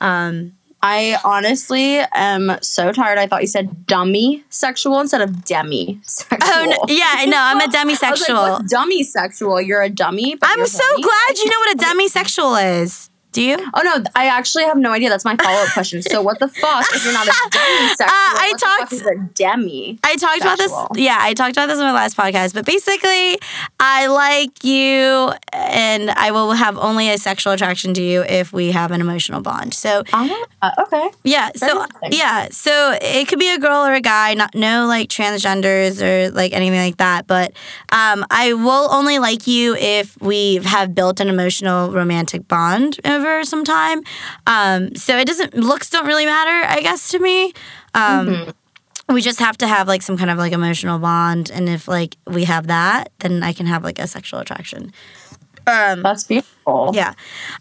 Um, I honestly am so tired. I thought you said dummy sexual instead of demi oh, sexual. oh no, yeah, no, I'm a I was like, dummy sexual? You're a dummy. But I'm so horny? glad you know what a demisexual is. Do you? Oh no, I actually have no idea. That's my follow up question. So what the fuck if you're not a demisexual? Uh, I what the fuck talked- is a demi. I talked about this. Yeah, I talked about this in my last podcast. But basically, I like you, and I will have only a sexual attraction to you if we have an emotional bond. So Uh, okay. yeah, so yeah, so it could be a girl or a guy. Not no like transgenders or like anything like that. But um, I will only like you if we have built an emotional romantic bond over some time. Um, so it doesn't looks don't really matter, I guess, to me. Um, Mm-hmm. we just have to have like some kind of like emotional bond and if like we have that then i can have like a sexual attraction um That's beautiful. yeah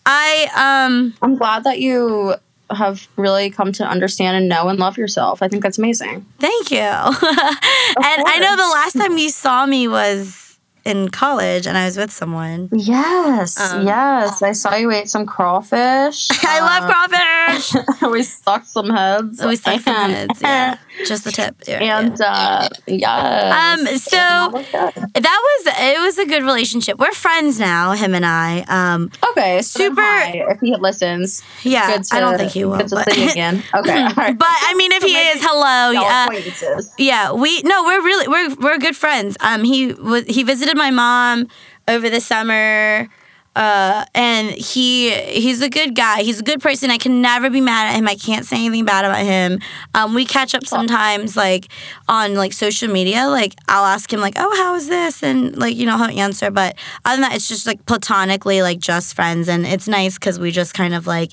i um I'm glad that you have really come to understand and know and love yourself. I think that's amazing. thank you and i know the last time you saw me was in college and i was with someone Yes, Um, yes. I saw you ate some crawfish. i love crawfish we sucked some heads. we stuck some heads yeah just the tip yeah, yeah. Uh, yes. Um, so- that was it was a good relationship we're friends now him and i um okay, so super- hi, if he listens, yeah to, i don't think he will Good to but, see you again. Okay, right. but i mean if he is hello yeah acquaintances. Yeah, we no, we're really we're we're good friends. Um, he was he visited my mom over the summer, uh, and he he's a good guy. He's a good person. I can never be mad at him. I can't say anything bad about him. Um, we catch up sometimes, like on like social media. Like I'll ask him like, "Oh, how is this?" and like you know he'll answer. But other than that, it's just like platonically, like just friends, and it's nice because we just kind of like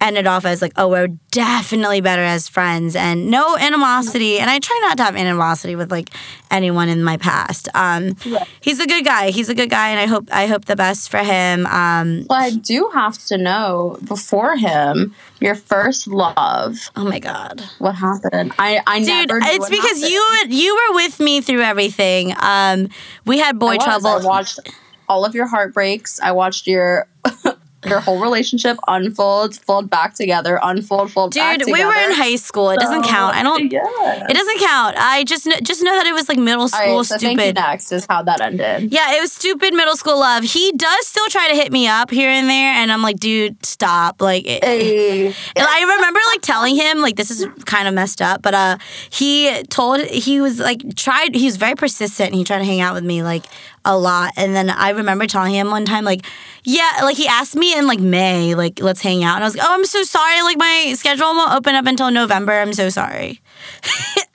ended off as like, "Oh, we're definitely better as friends," and no animosity. And I try not to have animosity with like anyone in my past. Um, Right. he's a good guy. He's a good guy, and I hope I hope the best for him. Um, Well, I do have to know before him your first love. oh my god. What happened? I I Dude, it's because happened. you you were with me through everything. Um, we had boy I trouble. I watched all of your heartbreaks. I watched your your whole relationship unfold, fold back together, unfold, fold back together. Dude, we were in high school. It doesn't count. I don't. Yeah. It doesn't count. I just kn- just know that it was like middle school right, so thank you stupid. next is how that ended. Yeah, it was stupid middle school love. He does still try to hit me up here and there, and I'm like, dude, stop. Like, it, Hey. And I remember like telling him like this is kind of messed up, but uh he told he was like tried he was very persistent and he tried to hang out with me like a lot. And then I remember telling him one time like yeah, like he asked me in like May like let's hang out and I was like, "Oh, I'm so sorry. Like my schedule won't open up until November. I'm so sorry."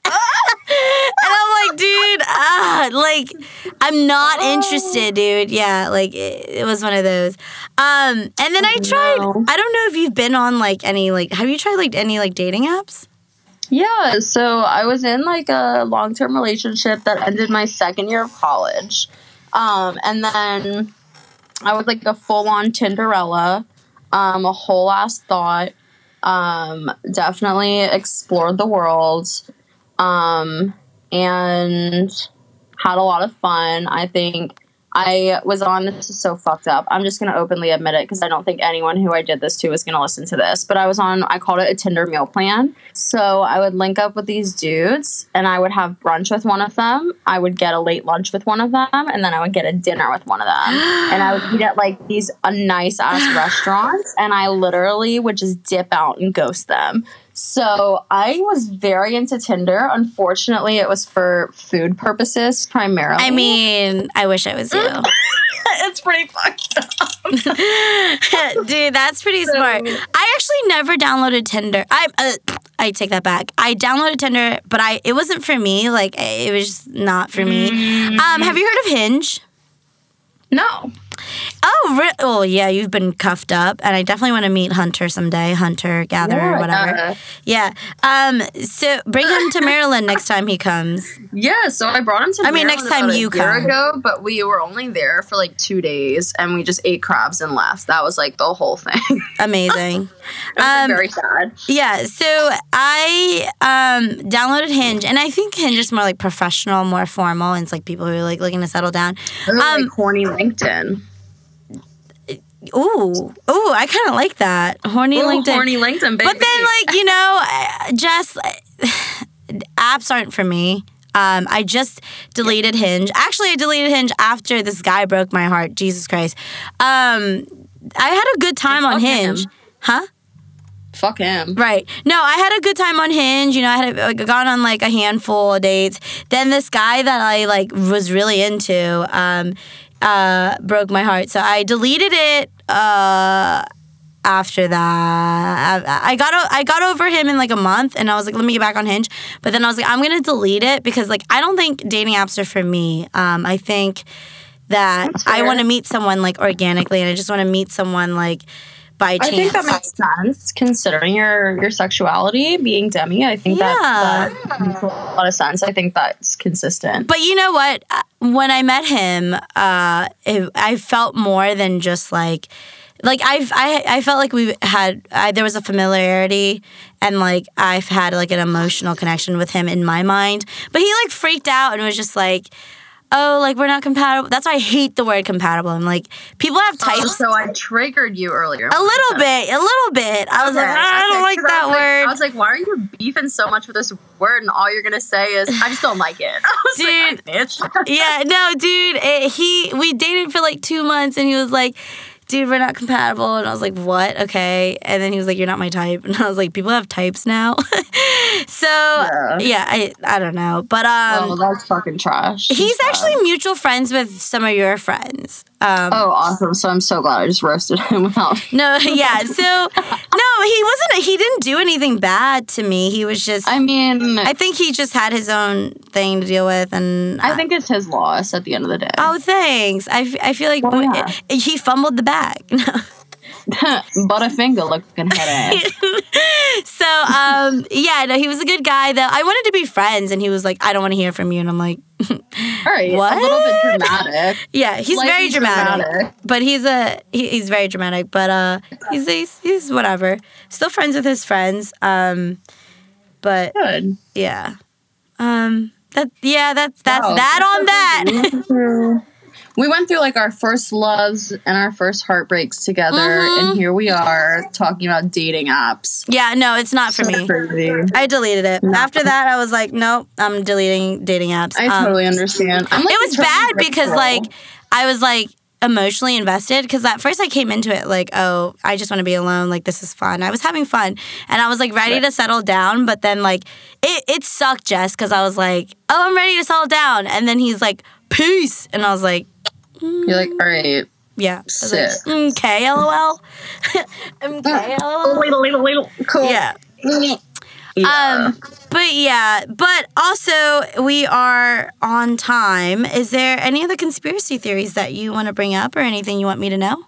and I'm like, dude, ah, like, I'm not interested, dude. Yeah, like, it, it was one of those. Um, and then I tried. no. I don't know if you've been on like any like. Have you tried like any like dating apps? Yeah, so I was in like a long term relationship that ended my second year of college. Um, and then I was like a full on Tinderella, um, a whole ass thought. Um, definitely explored the world. Um, and had a lot of fun. I think I was on this is so fucked up. I'm just gonna openly admit it because I don't think anyone who I did this to is gonna listen to this. But I was on I called it a Tinder meal plan. So I would link up with these dudes and I would have brunch with one of them. I would get a late lunch with one of them, and then I would get a dinner with one of them. and I would eat at like these uh, nice ass restaurants, and I literally would just dip out and ghost them. So I was very into Tinder. Unfortunately, it was for food purposes primarily. I mean, I wish I was you. it's pretty fucked up. Dude, that's pretty smart. I actually never downloaded Tinder. I uh, I take that back. I downloaded Tinder, but I it wasn't for me. Like it was just not for me. Um, have you heard of Hinge? No. Oh, Oh, re- oh, yeah. You've been cuffed up, and I definitely want to meet Hunter someday. Hunter, gatherer, Yeah, whatever. yeah. Yeah. Um. So bring him to Maryland next time he comes. Yeah, so I brought him to. I mean, next time you year come. ago, but we were only there for like two days, and we just ate crabs and left. That was like the whole thing. Amazing. Um, very sad. Yeah, so I um, downloaded Hinge, and I think Hinge is more like professional, more formal, and it's like people who are like looking to settle down. Um, like horny LinkedIn. Ooh, ooh, I kind of like that horny Ooh, LinkedIn. horny LinkedIn, baby. but then, like you know, just apps aren't for me. Um, I just deleted Hinge. Actually, I deleted Hinge after this guy broke my heart. Jesus Christ. Um, I had a good time on Fuck him. Hinge, huh? fuck him. Right. No, I had a good time on Hinge. You know, I had like, gone on like a handful of dates. Then this guy that I like was really into um, uh, broke my heart. So I deleted it. Uh, after that, I, I got o- I got over him in like a month, and I was like, let me get back on Hinge. But then I was like, I'm gonna delete it because like I don't think dating apps are for me. Um, I think that I want to meet someone like organically, and I just want to meet someone like by I think that makes sense considering your your sexuality being demi. I think Yeah. that that makes a lot of sense. I think that's consistent. But you know what? Uh, When I met him, uh, it, I felt more than just like, like I've I I felt like we had I, there was a familiarity and like I've had like an emotional connection with him in my mind. But he like freaked out and was just like, oh, like we're not compatible. That's why I hate the word compatible. I'm like, people have Oh, types. so I triggered you earlier. a little bit, a little bit. I was like, Okay, "Ah, I don't okay, like I that like- word. I was like, why are you beefing so much with this word? And all you're gonna say is, I just don't like it. I was Dude. like, bitch. yeah, no, dude. It, he we dated for like two months, and he was like, "Dude, we're not compatible." And I was like, "What? Okay." And then he was like, "You're not my type." And I was like, "People have types now." so yeah. Yeah. I I don't know, but um, oh, that's fucking trash. he's actually mutual friends with some of your friends. Um, Oh, awesome! So I'm so glad I just roasted him without. no, yeah. So no, he wasn't. He didn't do anything bad to me. He was just. I mean, I think he just had his own thing to deal with, and I think it's his loss at the end of the day. Oh, thanks. I, I feel like Well, yeah. he fumbled the bag. Butterfinger looking head ass. So, um, yeah, no, he was a good guy. Though I wanted to be friends, and he was like, "I don't want to hear from you," and I'm like, All right, What? a little bit dramatic. "Yeah, he's very dramatic, dramatic. but he's a he, he's very dramatic, but uh, he's, he's he's whatever. Still friends with his friends. Um, but Good. yeah, um, that yeah, that's that's Wow, that on that. We went through- We went through like our first loves and our first heartbreaks together, Mhm. and here we are talking about dating apps. yeah, no, it's not for So me. crazy. I deleted it. No. After that, I was like, nope, I'm deleting dating apps. I Um, totally understand. I'm, like, it was bad because grateful. like I was like emotionally invested because at first I came into it like oh I just want to be alone like this is fun I was having fun and I was like ready to settle down but then like it it sucked Jess because I was like oh I'm ready to settle down and then he's like peace and I was like you're like, all right, yeah I was like, okay lol okay lol little, little, little, cool. yeah Yeah. Um, but yeah, but also we are on time. Is there any other conspiracy theories that you want to bring up or anything you want me to know?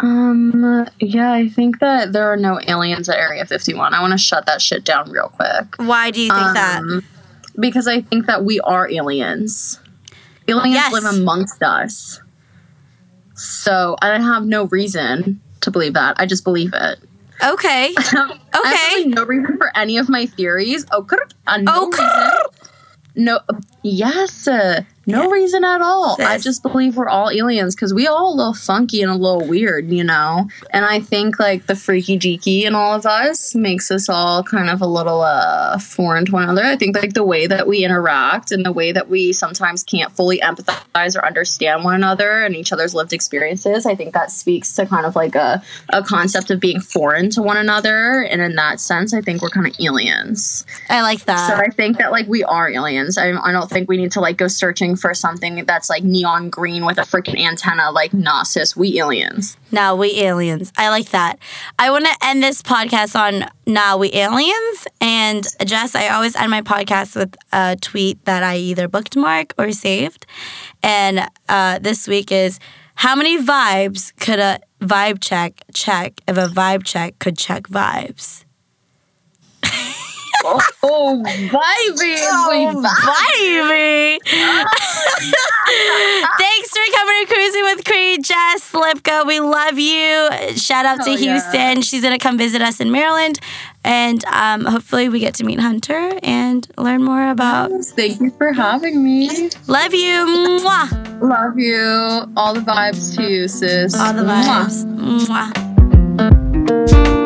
Um, yeah, I think that there are no aliens at Area 51. I want to shut that shit down real quick. Why do you think that? Because I think that we are aliens. Aliens Yes. live amongst us. So I have no reason to believe that. I just believe it. Okay. I have Okay. really no reason for any of my theories. Oh, uh, no Oh, reason. No, yes, uh, no Yeah. reason at all. I just believe we're all aliens because we all a little funky and a little weird, you know. And I think like the freaky deaky in all of us makes us all kind of a little uh foreign to one another. I think like the way that we interact and the way that we sometimes can't fully empathize or understand one another and each other's lived experiences. I think that speaks to kind of like a a concept of being foreign to one another. And in that sense, I think we're kind of aliens. I like that. So. I think that like we are aliens. I, I don't think we need to like go searching for something that's like neon green with a freaking antenna. Like, nah, sis, we aliens. Now we aliens. I like that. I want to end this podcast on now we aliens. And Jess, I always end my podcast with a tweet that I either bookmark or saved. And uh, this week is how many vibes could a vibe check check if a vibe check could check vibes? Oh, oh, vibey. Oh, vibey. Thanks for coming to Cruising with Cree, Jess Lipka. We love you. Shout out to Oh, yeah. Houston. She's going to come visit us in Maryland. And um, hopefully we get to meet Hunter and learn more about. Thank you for having me. Love you. Mwah. Love you. All the vibes to you, sis. All the Mwah. vibes. Mwah.